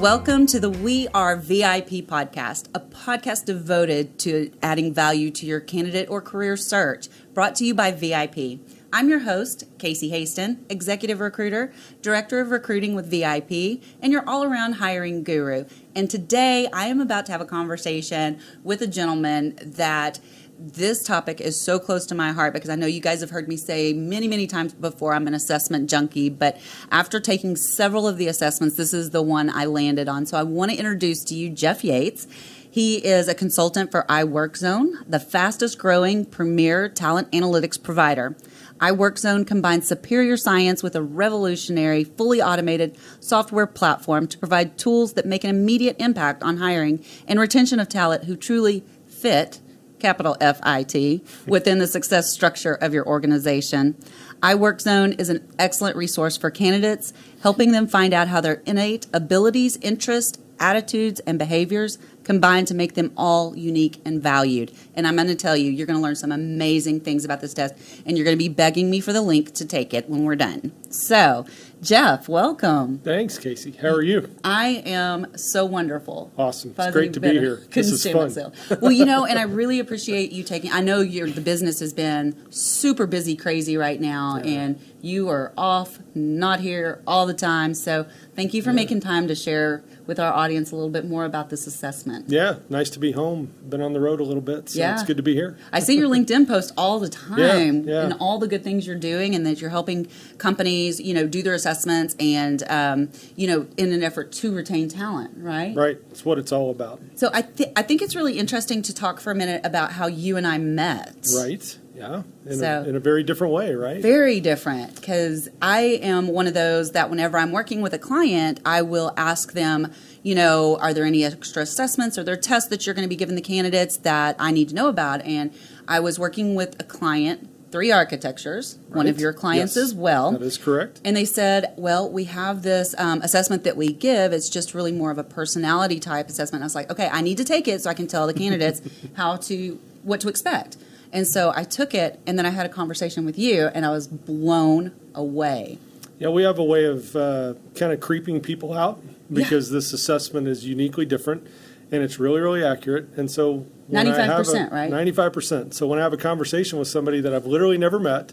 Welcome to the We Are VIP podcast, a podcast devoted to adding value to your candidate or career search, brought to you by VIP. I'm your host, Casey Hasten, Executive Recruiter, Director of Recruiting with VIP, and your all around hiring guru. And today I am about to have a conversation with a gentleman that this topic is so close to my heart because I know you guys have heard me say many, many times before I'm an assessment junkie. But after taking several of the assessments, this is the one I landed on. So I want to introduce to you Jeff Yates. He is a consultant for iWorkZone, the fastest growing premier talent analytics provider iWorkZone combines superior science with a revolutionary, fully automated software platform to provide tools that make an immediate impact on hiring and retention of talent who truly fit, capital F I T, within the success structure of your organization. iWorkZone is an excellent resource for candidates, helping them find out how their innate abilities, interests, attitudes, and behaviors combine to make them all unique and valued. And I'm going to tell you, you're going to learn some amazing things about this test, and you're going to be begging me for the link to take it when we're done. So, Jeff, welcome. Thanks, Casey. How are you? I am so wonderful. Awesome. It's great to be here. This is fun. Myself. well, you know, and I really appreciate you taking. I know your the business has been super busy, crazy right now, yeah. and you are off, not here all the time. So, thank you for yeah. making time to share with our audience a little bit more about this assessment. Yeah, nice to be home. Been on the road a little bit, so yeah. it's good to be here. I see your LinkedIn post all the time yeah, yeah. and all the good things you're doing and that you're helping companies, you know, do their assessments and, um, you know, in an effort to retain talent, right? Right. It's what it's all about. So I, th- I think it's really interesting to talk for a minute about how you and I met. Right. Yeah, in, so, a, in a very different way, right? Very different, because I am one of those that whenever I'm working with a client, I will ask them, you know, are there any extra assessments or there tests that you're going to be giving the candidates that I need to know about? And I was working with a client, Three Architectures, right. one of your clients yes, as well. That is correct. And they said, well, we have this um, assessment that we give. It's just really more of a personality type assessment. I was like, okay, I need to take it so I can tell the candidates how to what to expect. And so I took it, and then I had a conversation with you, and I was blown away. Yeah, we have a way of uh, kind of creeping people out because yeah. this assessment is uniquely different and it's really, really accurate. And so, ninety-five percent, right? Ninety-five percent. So when I have a conversation with somebody that I've literally never met,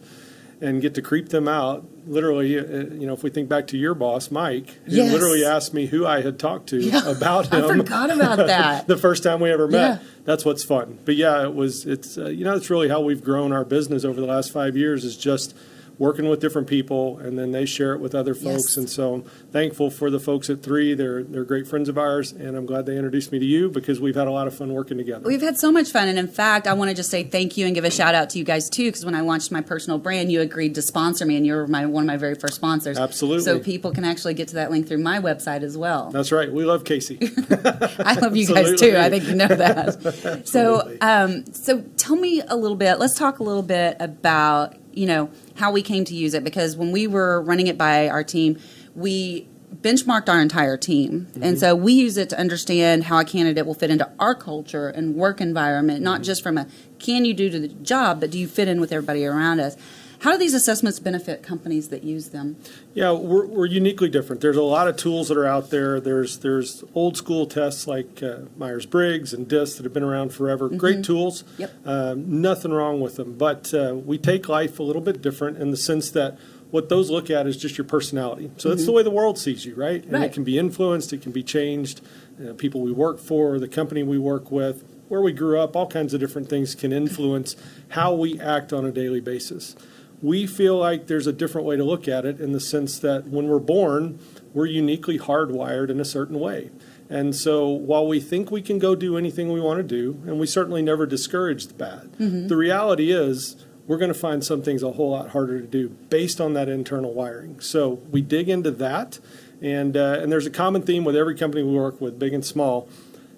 and get to creep them out. Literally, uh, you know, if we think back to your boss, Mike, he yes. literally asked me who I had talked to yeah, about him. I forgot about that. the first time we ever met. Yeah. That's what's fun. But yeah, it was. It's uh, you know, it's really how we've grown our business over the last five years. Is just working with different people, and then they share it with other folks. Yes. And so I'm thankful for the folks at Three. They're they're great friends of ours, and I'm glad they introduced me to you because we've had a lot of fun working together. We've had so much fun, and in fact, I want to just say thank you and give a shout out to you guys too, because when I launched my personal brand, you agreed to sponsor me, and you're my one of my very first sponsors. Absolutely. So people can actually get to that link through my website as well. That's right. We love Casey. I love you guys too. I think you know that. so, um, so tell me a little bit. Let's talk a little bit about you know how we came to use it because when we were running it by our team, we benchmarked our entire team. Mm-hmm. And so we use it to understand how a candidate will fit into our culture and work environment, not mm-hmm. just from a can you do to the job, but do you fit in with everybody around us. How do these assessments benefit companies that use them? Yeah, we're, we're uniquely different. There's a lot of tools that are out there. There's there's old school tests like uh, Myers Briggs and DISC that have been around forever. Mm-hmm. Great tools. Yep. Uh, nothing wrong with them. But uh, we take life a little bit different in the sense that what those look at is just your personality. So mm-hmm. that's the way the world sees you, right? And right. it can be influenced, it can be changed. Uh, people we work for, the company we work with, where we grew up, all kinds of different things can influence how we act on a daily basis we feel like there's a different way to look at it in the sense that when we're born, we're uniquely hardwired in a certain way. And so while we think we can go do anything we want to do, and we certainly never discourage the bad, mm-hmm. the reality is we're going to find some things a whole lot harder to do based on that internal wiring. So we dig into that, and uh, and there's a common theme with every company we work with, big and small.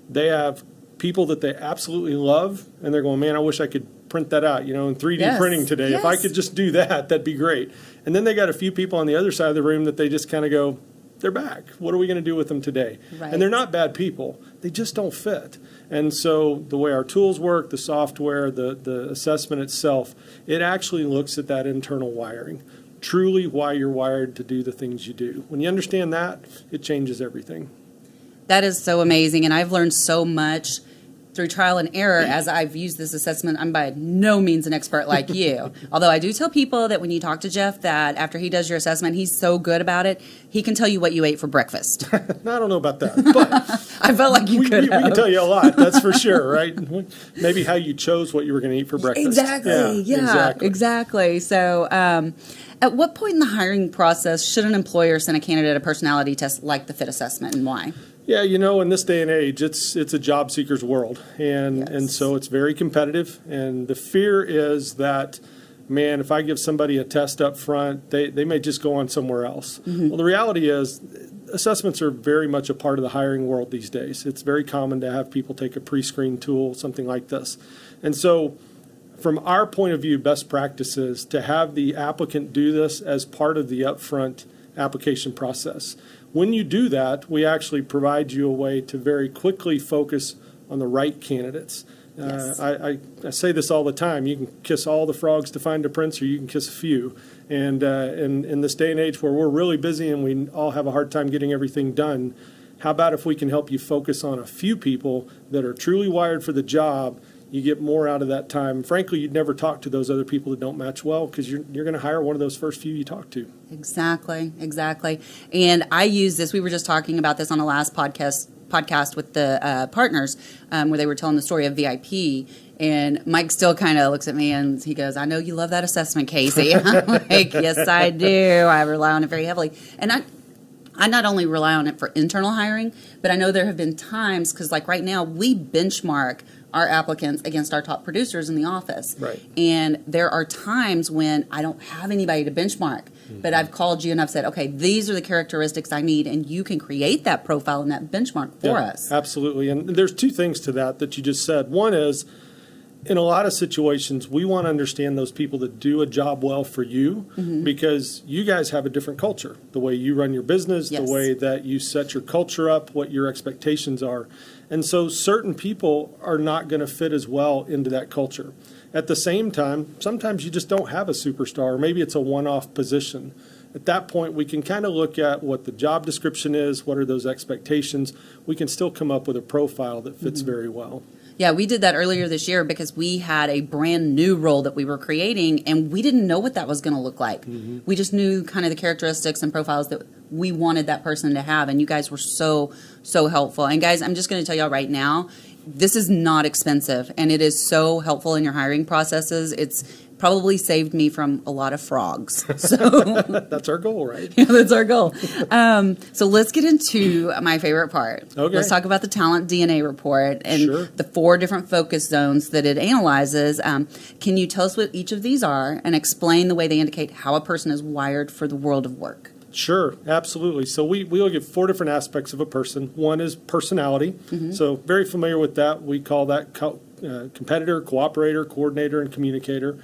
They have people that they absolutely love, and they're going, man, I wish I could print that out, you know, in 3D Yes, printing today. If I could just do that, that'd be great. And then they got a few people on the other side of the room that they just kind of go, they're back. What are we going to do with them today? Right. And they're not bad people. They just don't fit. And so the way our tools work, the software, the, the assessment itself, it actually looks at that internal wiring. Truly why you're wired to do the things you do. When you understand that, it changes everything. That is so amazing. And I've learned so much through trial and error as I've used this assessment. I'm by no means an expert like you. Although I do tell people that when you talk to Jeff, that after he does your assessment, he's so good about it, he can tell you what you ate for breakfast. I don't know about that, but I felt like you we, we, could we can tell you a lot. That's for sure, right? Maybe how you chose what you were going to eat for breakfast. Exactly. Yeah. exactly. Exactly. So, um, at what point in the hiring process should an employer send a candidate a personality test like the fit assessment, and why? Yeah, you know, in this day and age, it's it's a job seeker's world, and Yes. and so it's very competitive. And the fear is that, man, if I give somebody a test up front, they they may just go on somewhere else. Mm-hmm. Well, the reality is, assessments are very much a part of the hiring world these days. It's very common to have people take a pre-screen tool, something like this, and so. From our point of view, best practice is to have the applicant do this as part of the upfront application process. When you do that, we actually provide you a way to very quickly focus on the right candidates. Yes. Uh, I, I, I say this all the time. You can kiss all the frogs to find a prince, or you can kiss a few. And uh, in, in this day and age where we're really busy and we all have a hard time getting everything done, how about if we can help you focus on a few people that are truly wired for the job? You get more out of that time. Frankly, you'd never talk to those other people that don't match well because you're, you're going to hire one of those first few you talk to. Exactly, exactly. And I use this. We were just talking about this on the last podcast podcast with the uh, partners, um, where they were telling the story of VIP. And Mike still kind of looks at me and he goes, "I know you love that assessment, Casey." I'm like, "Yes, I do. I rely on it very heavily." And I, I not only rely on it for internal hiring, but I know there have been times because, like right now, we benchmark our applicants against our top producers in the office. Right. And there are times when I don't have anybody to benchmark, but I've called you and I've said, okay, these are the characteristics I need, and you can create that profile and that benchmark for Yeah, us. Absolutely. And there's two things to that that you just said. One is, in a lot of situations, we want to understand those people that do a job well for you Mm-hmm. because you guys have a different culture. The way you run your business, Yes. the way that you set your culture up, what your expectations are. And so certain people are not going to fit as well into that culture. At the same time, sometimes you just don't have a superstar, or maybe it's a one off position. At that point, we can kind of look at what the job description is, what are those expectations. We can still come up with a profile that fits Mm-hmm. very well. Yeah, we did that earlier this year because we had a brand new role that we were creating and we didn't know what that was going to look like. Mm-hmm. We just knew kind of the characteristics and profiles that we wanted that person to have and you guys were so so helpful. And guys, I'm just going to tell y'all right now, this is not expensive and it is so helpful in your hiring processes. It's probably saved me from a lot of frogs. So That's our goal, right? yeah, that's our goal. Um, so let's get into my favorite part. Okay. Let's talk about the talent DNA report and Sure. the four different focus zones that it analyzes. Um, can you tell us what each of these are and explain the way they indicate how a person is wired for the world of work? Sure, absolutely. So we, we look at four different aspects of a person. One is personality. So very familiar with that. We call that co- uh, competitor, cooperator, coordinator, and communicator.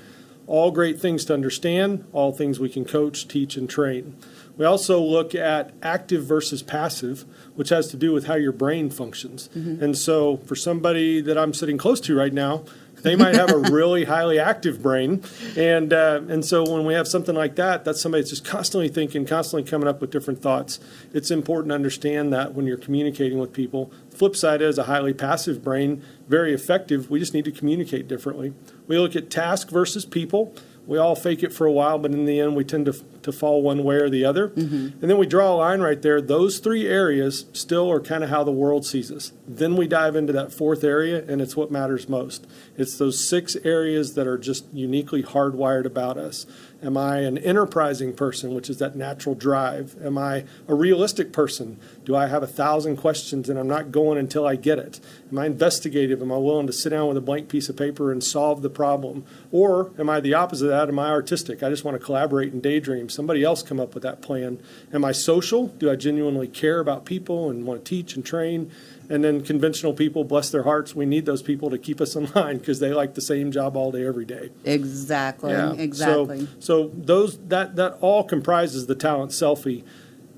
All great things to understand, all things we can coach, teach, and train. We also look at active versus passive, which has to do with how your brain functions. Mm-hmm. And so for somebody that I'm sitting close to right now, they might have a really highly active brain, and uh, and so when we have something like that, that's somebody that's just constantly thinking, constantly coming up with different thoughts. It's important to understand that when you're communicating with people. Flip side is a highly passive brain, very effective. We just need to communicate differently. We look at task versus people. We all fake it for a while, but in the end, we tend to, to fall one way or the other. Mm-hmm. And then we draw a line right there. Those three areas still are kind of how the world sees us. Then we dive into that fourth area, and it's what matters most. It's those six areas that are just uniquely hardwired about us. Am I an enterprising person, which is that natural drive? Am I a realistic person? Do I have a thousand questions and I'm not going until I get it? Am I investigative? Am I willing to sit down with a blank piece of paper and solve the problem? Or am I the opposite of that? Am I artistic? I just want to collaborate and daydream. Somebody else come up with that plan. Am I social? Do I genuinely care about people and want to teach and train? And then conventional people, bless their hearts, we need those people to keep us in line because they like the same job all day, every day. Exactly. Yeah. Exactly. So, so those that that all comprises the talent selfie.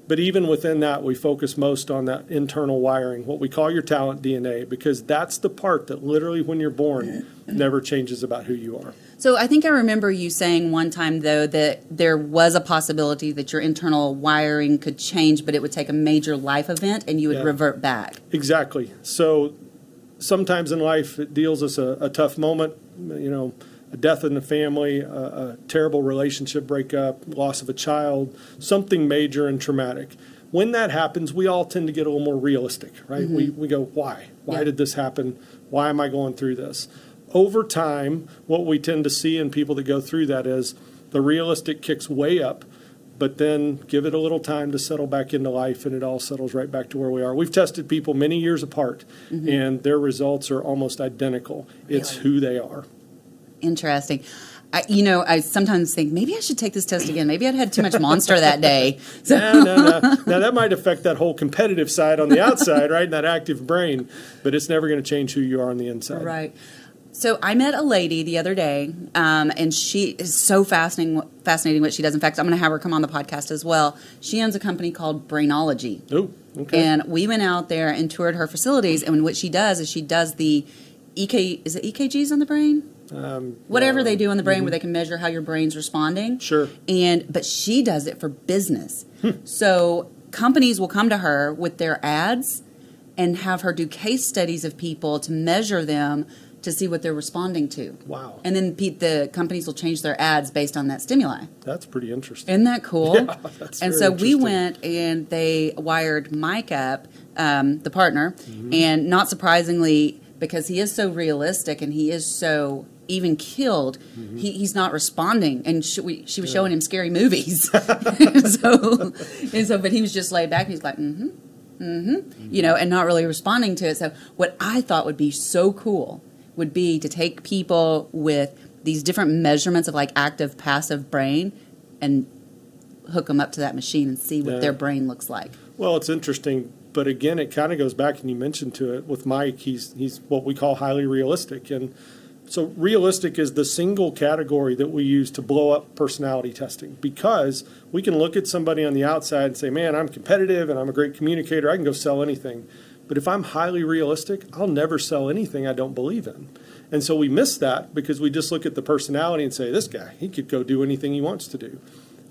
But even within that, we focus most on that internal wiring, what we call your talent DNA, because that's the part that literally, when you're born, never changes about who you are. So I think I remember you saying one time though that there was a possibility that your internal wiring could change, but it would take a major life event and you would Yeah. revert back. Exactly. So sometimes in life it deals us a, a tough moment, you know, a death in the family, a, a terrible relationship breakup, loss of a child, something major and traumatic. When that happens, we all tend to get a little more realistic, right? Mm-hmm. We, we go, why? Why Yeah. did this happen? Why am I going through this? Over time, what we tend to see in people that go through that is the realistic kicks way up, but then give it a little time to settle back into life and it all settles right back to where we are. We've tested people many years apart mm-hmm. and their results are almost identical. It's who they are. Interesting. I, you know, I sometimes think maybe I should take this test again. Maybe I'd had too much monster that day. So No, no, no. Now that might affect that whole competitive side on the outside, right? And that active brain, but it's never going to change who you are on the inside. Right. So I met a lady the other day, um, and she is so fascinating. Fascinating what she does. In fact, I'm going to have her come on the podcast as well. She owns a company called Brainology, Oh, okay. and we went out there and toured her facilities. And what she does is she does the EK. Is it EKGs on the brain? um, Whatever they do on the brain, where they can measure how your brain's responding. Sure. And but she does it for business. Hmm. so companies will come to her with their ads and have her do case studies of people to measure them to see what they're responding to. Wow. And then Pete, the companies will change their ads based on that stimuli. That's pretty interesting. Isn't that cool? Yeah, that's and so we went and they wired Mike up, um, the partner, Mm-hmm. and not surprisingly, because he is so realistic and he is so even killed, Mm-hmm. he, he's not responding. And she, we, she was showing him scary movies. so, and so, but he was just laid back. He's like, mm-hmm, mm-hmm, you know, and not really responding to it. So, what I thought would be so cool would be to take people with these different measurements of like active, passive brain and hook them up to that machine and see what Yeah. their brain looks like. Well, it's interesting, but again, it kind of goes back, and you mentioned to it with Mike. He's he's what we call highly realistic, and so realistic is the single category that we use to blow up personality testing because we can look at somebody on the outside and say, "Man, I'm competitive and I'm a great communicator. I can go sell anything." But if I'm highly realistic, I'll never sell anything I don't believe in. And so we miss that because we just look at the personality and say, "This guy, he could go do anything he wants to do."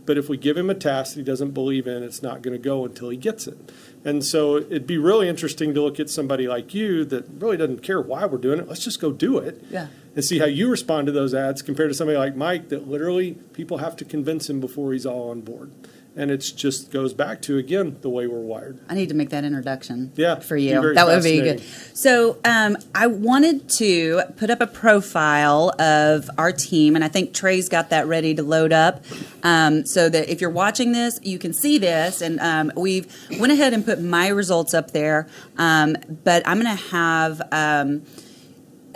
But if we give him a task that he doesn't believe in, it's not going to go until he gets it. And so it'd be really interesting to look at somebody like you that really doesn't care why we're doing it. Let's just go do it. Yeah. And see how you respond to those ads compared to somebody like Mike that literally people have to convince him before he's all on board. And it just goes back to, again, the way we're wired. I need to make that introduction Yeah, for you. That would be good. So, um, I wanted to put up a profile of our team, and I think Trey's got that ready to load up, um, so that if you're watching this, you can see this. And um, we've went ahead and put my results up there, um, but I'm going to have.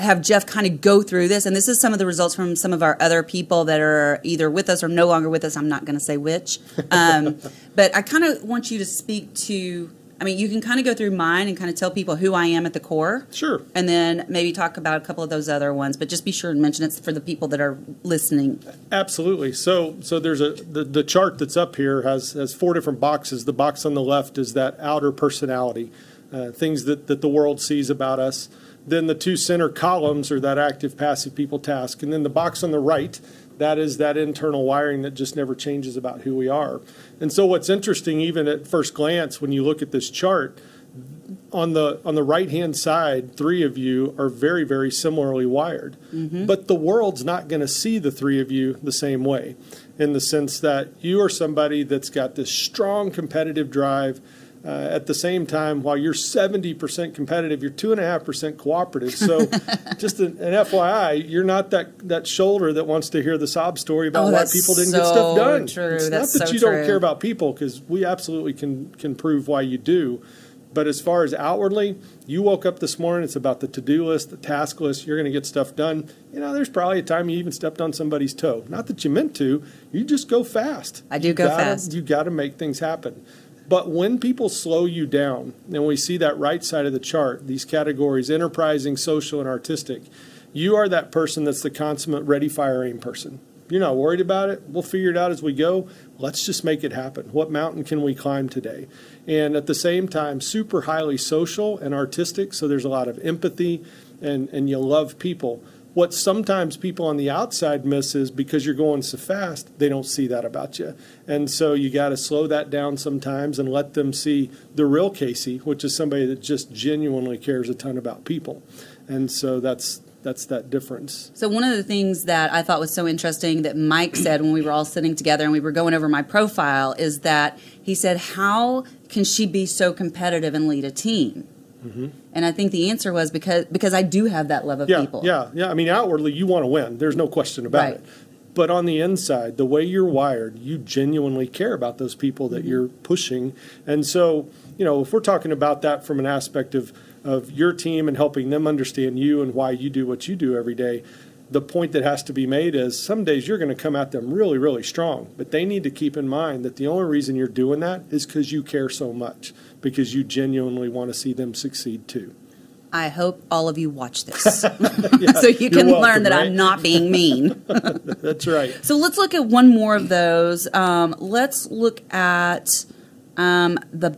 Have Jeff kind of go through this, and this is some of the results from some of our other people that are either with us or no longer with us. I'm not going to say which, um, but I kind of want you to speak to. I mean, you can kind of go through mine and kind of tell people who I am at the core, Sure. and then maybe talk about a couple of those other ones. But just be sure and mention it for the people that are listening. Absolutely. So, so there's a the, the chart that's up here has has four different boxes. The box on the left is that outer personality, uh, things that that the world sees about us. Then the two center columns are that active, passive people task, and then the box on the right that is that internal wiring that just never changes about who we are. And so, what's interesting, even at first glance, when you look at this chart, on the on the right hand side, three of you are very very similarly wired, mm-hmm. but the world's not going to see the three of you the same way, in the sense that you are somebody that's got this strong competitive drive. Uh, at the same time, while you're 70% competitive, you're two and a half percent cooperative. So, just an, an FYI, you're not that that shoulder that wants to hear the sob story about Oh, why people didn't get stuff done. true. It's That's not that so you true. don't care about people, because we absolutely can can prove why you do. But as far as outwardly, you woke up this morning, it's about the to do list, the task list, you're going to get stuff done. You know, there's probably a time you even stepped on somebody's toe. Not that you meant to, you just go fast. I do You go gotta- fast. You got to make things happen. But when people slow you down, and we see that right side of the chart, these categories enterprising, social, and artistic, you are that person that's the consummate ready, fire, aim person. You're not worried about it. We'll figure it out as we go. Let's just make it happen. What mountain can we climb today? And at the same time, super highly social and artistic, so there's a lot of empathy and, and you love people what sometimes people on the outside miss is because you're going so fast, they don't see that about you. And so you got to slow that down sometimes and let them see the real Casey, which is somebody that just genuinely cares a ton about people. And so that's that's that difference. So one of the things that I thought was so interesting that Mike said when we were all sitting together and we were going over my profile is that he said, "How can she be so competitive and lead a team?" Mm-hmm. And I think the answer was because because I do have that love of yeah, people. Yeah, yeah. I mean, outwardly you want to win. There's no question about right. it. But on the inside, the way you're wired, you genuinely care about those people that mm-hmm. you're pushing. And so, you know, if we're talking about that from an aspect of of your team and helping them understand you and why you do what you do every day, the point that has to be made is some days you're going to come at them really, really strong, but they need to keep in mind that the only reason you're doing that is because you care so much, because you genuinely want to see them succeed too. I hope all of you watch this yeah, so you can welcome, learn that right? I'm not being mean. That's right. So let's look at one more of those. Um, let's look at um, the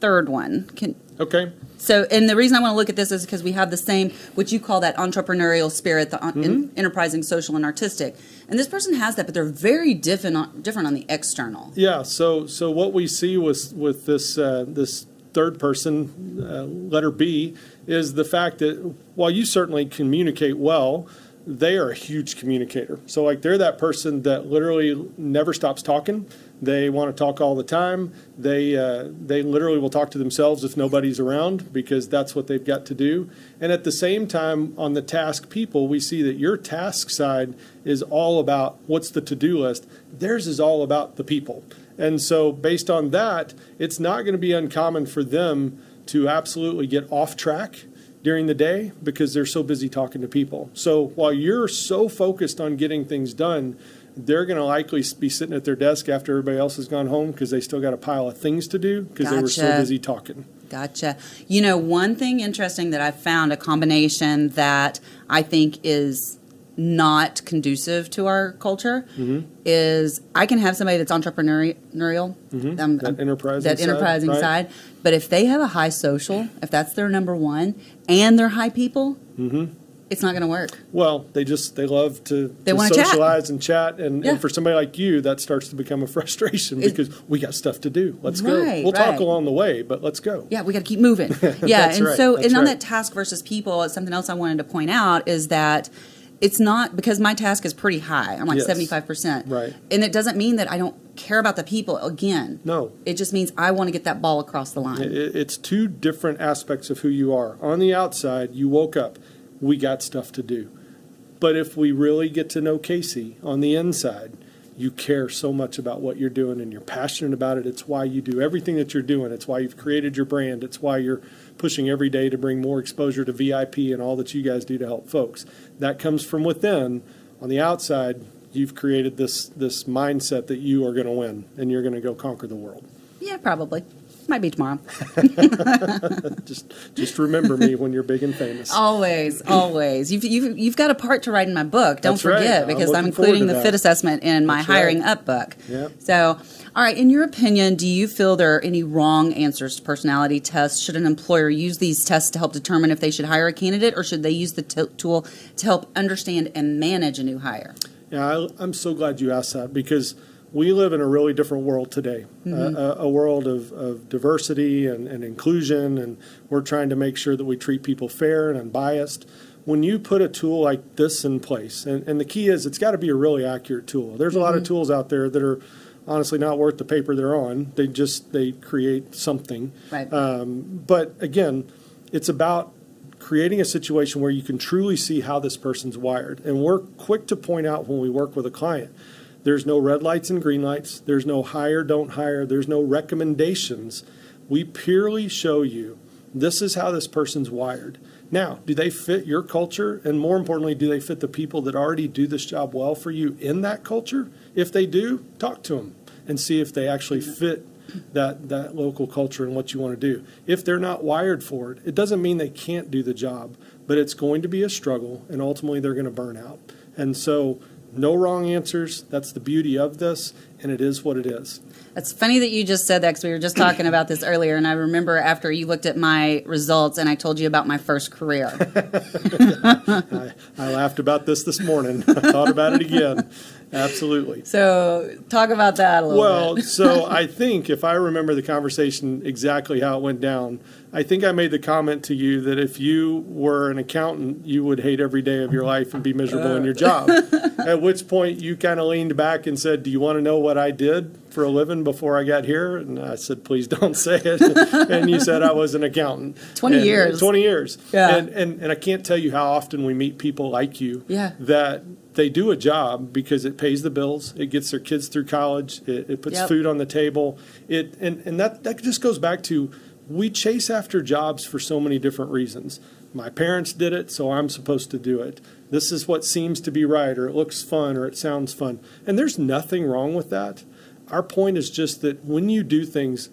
third one. Can, okay. So, and the reason I want to look at this is because we have the same, what you call that entrepreneurial spirit, the mm-hmm. enterprising, social, and artistic. And this person has that, but they're very different on, different on the external. Yeah. So, so what we see with with this uh, this third person, uh, letter B, is the fact that while you certainly communicate well, they are a huge communicator. So, like, they're that person that literally never stops talking. They want to talk all the time. They uh, they literally will talk to themselves if nobody's around because that's what they've got to do. And at the same time, on the task people, we see that your task side is all about what's the to do list. Theirs is all about the people. And so, based on that, it's not going to be uncommon for them to absolutely get off track during the day because they're so busy talking to people. So, while you're so focused on getting things done, they're going to likely be sitting at their desk after everybody else has gone home because they still got a pile of things to do because gotcha. they were so busy talking. Gotcha. You know, one thing interesting that I found a combination that I think is not conducive to our culture mm-hmm. is I can have somebody that's entrepreneurial, mm-hmm. um, that enterprising, that enterprising side, right? but if they have a high social, if that's their number one, and they're high people, mm-hmm it's not going to work. Well, they just they love to, they to socialize chat. and chat, and, yeah. and for somebody like you, that starts to become a frustration because we got stuff to do. Let's right, go. We'll right. talk along the way, but let's go. Yeah, we got to keep moving. Yeah, and so and on that task versus people, something else I wanted to point out is that it's not because my task is pretty high. I'm like seventy five percent, right? And it doesn't mean that I don't care about the people. Again, no, it just means I want to get that ball across the line. It's two different aspects of who you are. On the outside, you woke up. We got stuff to do but if we really get to know Casey on the inside, you care so much about what you're doing and you're passionate about it. It's why you do everything that you're doing. It's why you've created your brand. It's why you're pushing every day to bring more exposure to VIP and all that you guys do to help folks. That comes from within. On the outside, you've created this this mindset that you are going to win and you're going to go conquer the world. Yeah, probably. Might be tomorrow. just just remember me when you're big and famous. Always, always. You've, you've, you've got a part to write in my book. Don't That's forget right. because I'm, I'm including the fit assessment in my That's hiring right. up book. Yep. So, all right. In your opinion, do you feel there are any wrong answers to personality tests? Should an employer use these tests to help determine if they should hire a candidate, or should they use the t- tool to help understand and manage a new hire? Yeah, I, I'm so glad you asked that because we live in a really different world today, mm-hmm. uh, a, a, world of, of diversity and, and, inclusion, and we're trying to make sure that we treat people fair and unbiased. When you put a tool like this in place, and, and the key is it's got to be a really accurate tool. There's mm-hmm. a lot of mm-hmm. tools out there that are honestly not worth the paper they're on. They just they create something. Right. Um, but again, it's about creating a situation where you can truly see how this person's wired. And we're quick to point out when we work with a client there's no red lights and green lights. There's no hire, don't hire. There's no recommendations. We purely show you this is how this person's wired. Now, do they fit your culture? And more importantly, do they fit the people that already do this job well for you in that culture? If they do, talk to them and see if they actually fit that that local culture and what you want to do. If they're not wired for it, it doesn't mean they can't do the job, but it's going to be a struggle, and ultimately they're going to burn out. And so, no wrong answers. That's the beauty of this, and it is what it is. It's funny that you just said that because we were just talking about this earlier, and I remember after you looked at my results and I told you about my first career. I, I laughed about this this morning. I thought about it again. Absolutely. So, talk about that a little Well, bit. Well, so I think if I remember the conversation exactly how it went down, I think I made the comment to you that if you were an accountant, you would hate every day of your life and be miserable in your uh. job. At which point you kind of leaned back and said, Do you want to know what I did for a living before I got here? And I said, Please don't say it. and you said I was an accountant. 20 And- uh, years. 20 years. Yeah. And, and, and I can't tell you how often we meet people like you Yeah. that they do a job because it pays the bills, it gets their kids through college, it, it puts Yep. food on the table. It and, and that, that just goes back to we chase after jobs for so many different reasons. My parents did it, so I'm supposed to do it. This is what seems to be right, or it looks fun, or it sounds fun. And there's nothing wrong with that. Our point is just that when you do things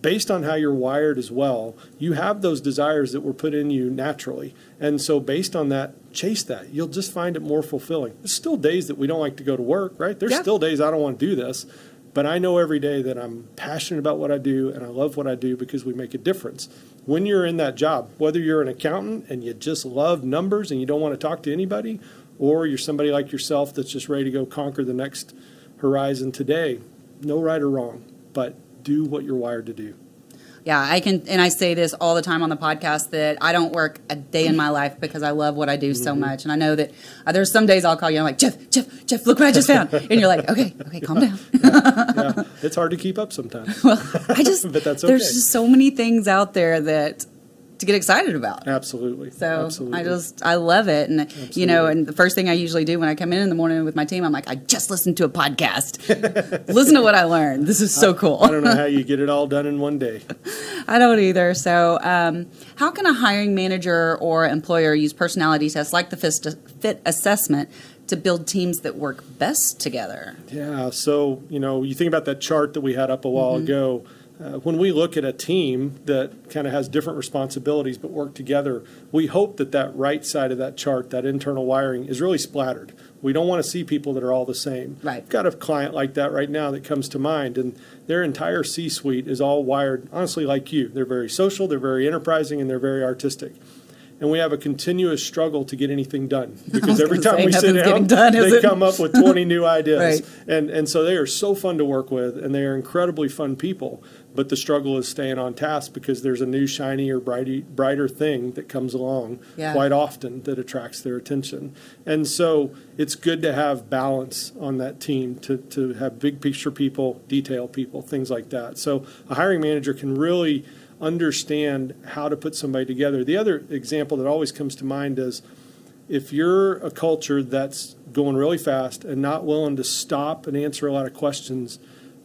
based on how you're wired as well, you have those desires that were put in you naturally. And so, based on that, chase that. You'll just find it more fulfilling. There's still days that we don't like to go to work, right? There's Yeah. still days I don't want to do this. But I know every day that I'm passionate about what I do and I love what I do because we make a difference. When you're in that job, whether you're an accountant and you just love numbers and you don't want to talk to anybody, or you're somebody like yourself that's just ready to go conquer the next horizon today, no right or wrong, but do what you're wired to do. Yeah, I can, and I say this all the time on the podcast that I don't work a day in my life because I love what I do so much, and I know that uh, there's some days I'll call you. And I'm like Jeff, Jeff, Jeff, look what I just found, and you're like, okay, okay, calm down. yeah, it's hard to keep up sometimes. well, I just But that's there's just so many things out there that to get excited about. Absolutely. So Absolutely. I just I love it, and you know, and the first thing I usually do when I come in in the morning with my team, I'm like, I just listened to a podcast. Listen to what I learned. This is so cool. I don't know how you get it all done in one day. I don't either. So, um, how can a hiring manager or employer use personality tests like the FIT, fit assessment to build teams that work best together? Yeah. So, you know, you think about that chart that we had up a while Mm-hmm. ago. Uh, when we look at a team that kind of has different responsibilities but work together, we hope that that right side of that chart, that internal wiring, is really splattered. We don't want to see people that are all the same. Right. I've got a client like that right now that comes to mind, and their entire C suite is all wired, honestly, like you. They're very social, they're very enterprising, and they're very artistic. And we have a continuous struggle to get anything done because every time say, we sit down, done, they come up with 20 new ideas. Right. And, and so they are so fun to work with, and they are incredibly fun people. But the struggle is staying on task because there's a new, shiny, or brighty, brighter thing that comes along Yeah. quite often that attracts their attention. And so it's good to have balance on that team, to, to have big picture people, detail people, things like that. So a hiring manager can really understand how to put somebody together. The other example that always comes to mind is if you're a culture that's going really fast and not willing to stop and answer a lot of questions,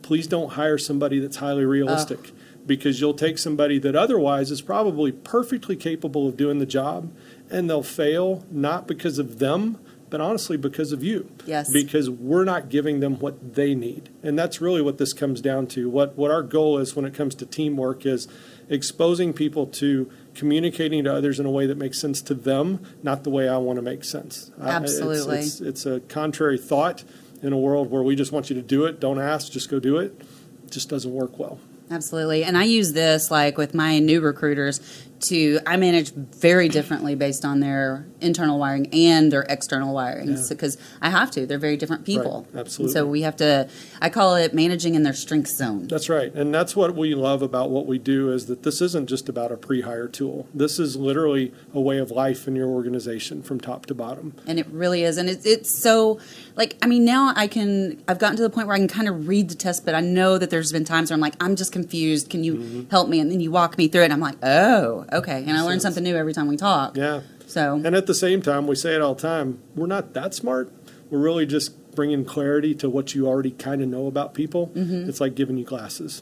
please don't hire somebody that's highly realistic because you'll take somebody that otherwise is probably perfectly capable of doing the job and they'll fail not because of them but honestly because of you. Yes. because we're not giving them what they need. And that's really what this comes down to. What what our goal is when it comes to teamwork is exposing people to communicating to others in a way that makes sense to them not the way i want to make sense. I- it's- Absolutely. it's, it's a contrary thought in a world where we just want you to do it. Don't ask just go do it. Just doesn't work well. Absolutely. And I use this like with my new recruiters to I manage very differently based on their internal wiring and their external wiring Yeah. because I have to. They're very different people. Right. Absolutely. And so we have to I call it managing in their strength zone. That's right. And that's what we love about what we do is that this isn't just about a pre-hire tool. This is literally a way of life in your organization from top to bottom. And it really is. And it's it's so like I mean now I can I've gotten to the point where I can kind of read the test, but I know that there's been times where I'm like, I'm just confused. Can you Mm-hmm. help me? And then you walk me through it and I'm like, Oh, okay. And I learn something new every time we talk. Yeah. So And at the same time, we say it all the time, we're not that smart. We're really just bringing clarity to what you already kind of know about people. Mm-hmm. It's like giving you glasses.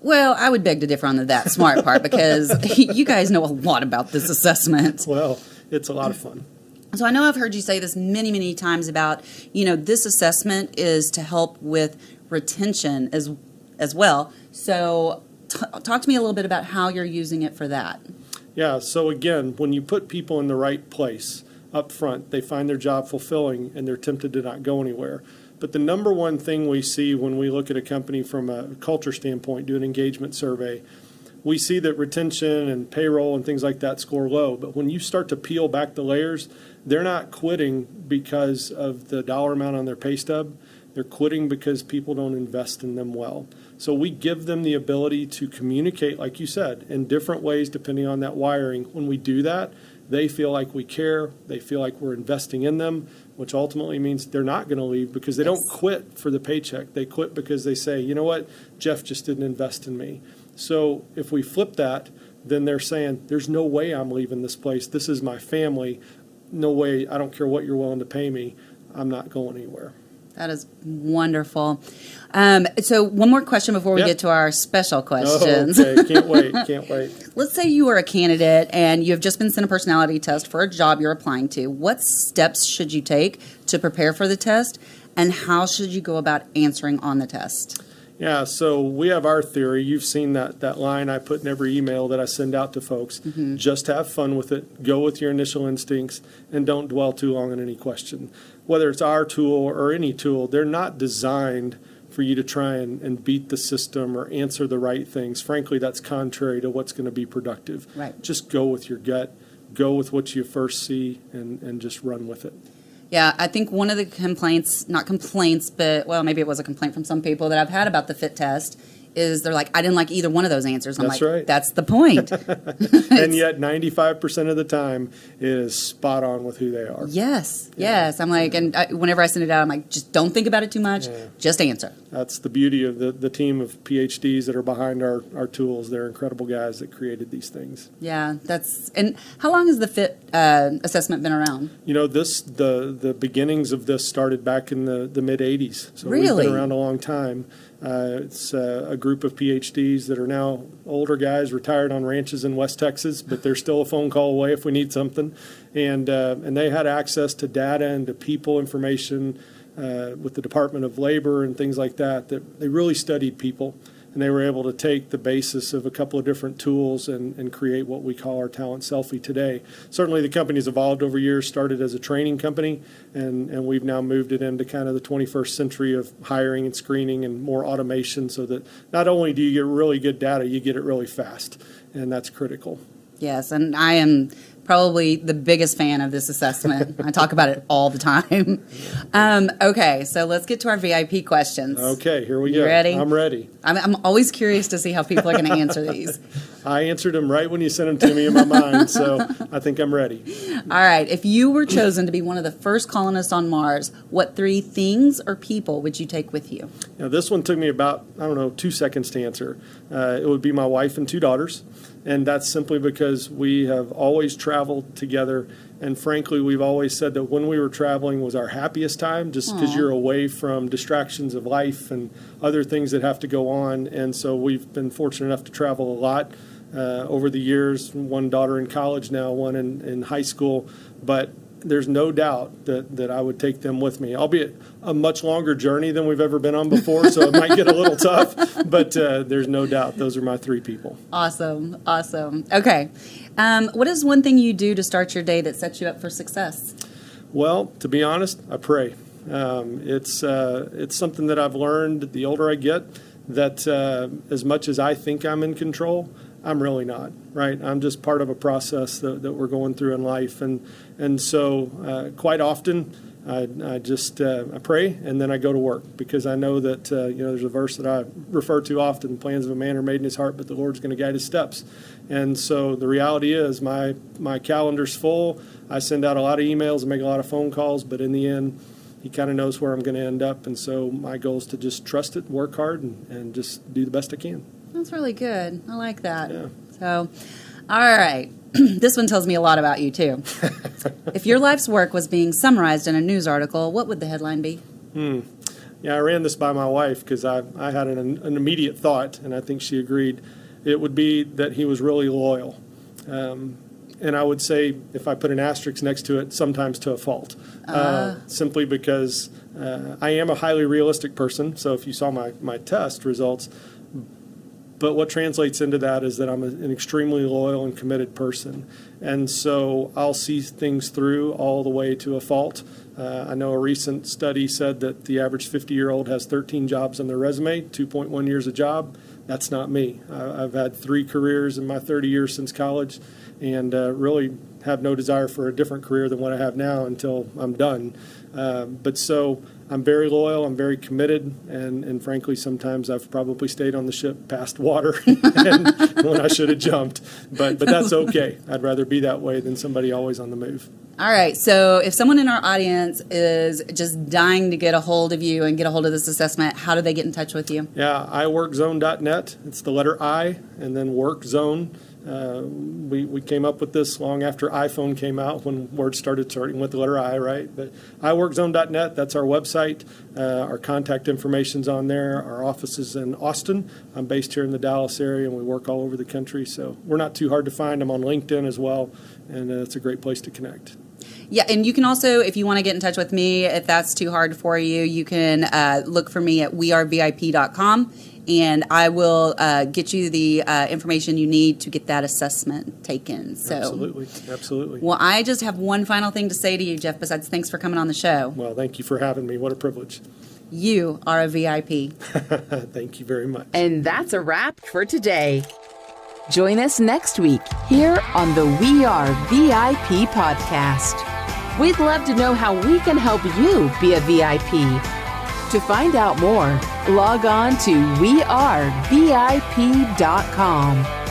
Well, I would beg to differ on the that smart part because you guys know a lot about this assessment. Well, it's a lot of fun. So I know I've heard you say this many, many times about, you know, this assessment is to help with retention as as well. So, t- talk to me a little bit about how you're using it for that. Yeah, so again, when you put people in the right place up front, they find their job fulfilling and they're tempted to not go anywhere. But the number one thing we see when we look at a company from a culture standpoint, do an engagement survey, we see that retention and payroll and things like that score low. But when you start to peel back the layers, they're not quitting because of the dollar amount on their pay stub. They're quitting because people don't invest in them well. So we give them the ability to communicate, like you said, in different ways depending on that wiring. When we do that, they feel like we care. They feel like we're investing in them, which ultimately means they're not going to leave because they Yes. don't quit for the paycheck. They quit because they say, you know what, Jeff just didn't invest in me. So if we flip that, then they're saying, there's no way I'm leaving this place. This is my family. No way, I don't care what you're willing to pay me. I'm not going anywhere. That is wonderful. Um, so, one more question before we Yeah. get to our special questions. Oh, okay. Can't wait. Can't wait. Let's say you are a candidate and you have just been sent a personality test for a job you're applying to. What steps should you take to prepare for the test, and how should you go about answering on the test? Yeah, so we have our theory. You've seen that, that line I put in every email that I send out to folks. Mm-hmm. Just have fun with it, go with your initial instincts, and don't dwell too long on any question. Whether it's our tool or any tool, they're not designed for you to try and, and beat the system or answer the right things. Frankly, that's contrary to what's going to be productive. Right. Just go with your gut, go with what you first see, and, and just run with it. Yeah, I think one of the complaints, not complaints, but well, maybe it was a complaint from some people that I've had about the fit test is they're like, I didn't like either one of those answers. I'm That's like, right. that's the point. and yet, 95% of the time, it is spot on with who they are. yes, yes. I'm like, and I, whenever I send it out, I'm like, just don't think about it too much. Yeah. Just answer. That's the beauty of the, the team of PhDs that are behind our, our tools. They're incredible guys that created these things. Yeah, that's. And how long has the fit uh, assessment been around? You know, this the the beginnings of this started back in the, the mid '80s, so we've been around a long time. Uh, it's uh, a group of PhDs that are now older guys, retired on ranches in West Texas, but they're still a phone call away if we need something, and uh, and they had access to data and to people information uh, with the Department of Labor and things like that. That they really studied people, and they were able to take the basis of a couple of different tools and, and create what we call our talent selfie today. Certainly, the company's evolved over years. Started as a training company, and and we've now moved it into kind of the 21st century of hiring and screening and more automation, so that not only do you get really good data, you get it really fast, and that's critical. Yes, and I am probably the biggest fan of this assessment. I talk about it all the time. Um, okay, so let's get to our VIP questions. Okay, here we You go. ready? I'm ready. I'm, I'm always curious to see how people are going to answer these. I answered them right when you sent them to me in my mind, so I think I'm ready. All right, if you were chosen to be one of the first colonists on Mars, what three things or people would you take with you? Now, this one took me about, I don't know, two seconds to answer. Uh, it would be my wife and two daughters. And that's simply because we have always traveled together. And frankly, we've always said that when we were traveling was our happiest time just because you're away from distractions of life and other things that have to go on. And so we've been fortunate enough to travel a lot uh, over the years. One daughter in college now, one in, in high school. But there's no doubt that, that I would take them with me, albeit a much longer journey than we've ever been on before, so it might get a little tough, but uh, there's no doubt those are my three people. Awesome, awesome. Okay, um, what is one thing you do to start your day that sets you up for success? Well, to be honest, I pray. Um, it's, uh, it's something that I've learned the older I get that uh, as much as I think I'm in control, I'm really not, right? I'm just part of a process that, that we're going through in life. And, and so, uh, quite often, I, I just uh, I pray and then I go to work because I know that uh, you know there's a verse that I refer to often: "Plans of a man are made in his heart, but the Lord's going to guide his steps." And so the reality is, my my calendar's full. I send out a lot of emails and make a lot of phone calls, but in the end, He kind of knows where I'm going to end up. And so my goal is to just trust it, work hard, and, and just do the best I can. That's really good. I like that. Yeah. So, all right. this one tells me a lot about you, too. if your life's work was being summarized in a news article, what would the headline be? Hmm. Yeah, I ran this by my wife because I, I had an, an immediate thought, and I think she agreed. It would be that he was really loyal. Um, and I would say, if I put an asterisk next to it, sometimes to a fault, uh, simply because uh, I am a highly realistic person. So if you saw my, my test results, but what translates into that is that I'm an extremely loyal and committed person. And so I'll see things through all the way to a fault. Uh, I know a recent study said that the average 50 year old has 13 jobs on their resume, 2.1 years a job. That's not me. I, have had three careers in my 30 years since college and uh, really have no desire for a different career than what I have now until I'm done. Uh, but so I'm very loyal, I'm very committed, and, and frankly, sometimes I've probably stayed on the ship past water when I should have jumped. But, but that's okay. I'd rather be that way than somebody always on the move. All right. So, if someone in our audience is just dying to get a hold of you and get a hold of this assessment, how do they get in touch with you? Yeah, iworkzone.net. It's the letter I and then workzone. Uh, we, we came up with this long after iPhone came out when words started starting with the letter I, right? But iworkzone.net, that's our website. Uh, our contact information's on there. Our office is in Austin. I'm based here in the Dallas area and we work all over the country. So we're not too hard to find. I'm on LinkedIn as well, and uh, it's a great place to connect. Yeah, and you can also, if you want to get in touch with me, if that's too hard for you, you can uh, look for me at wearevip.com and I will uh, get you the uh, information you need to get that assessment taken. So, absolutely, absolutely. Well, I just have one final thing to say to you, Jeff. Besides, thanks for coming on the show. Well, thank you for having me. What a privilege. You are a VIP. thank you very much. And that's a wrap for today. Join us next week here on the We Are VIP podcast. We'd love to know how we can help you be a VIP. To find out more, log on to wearevip.com.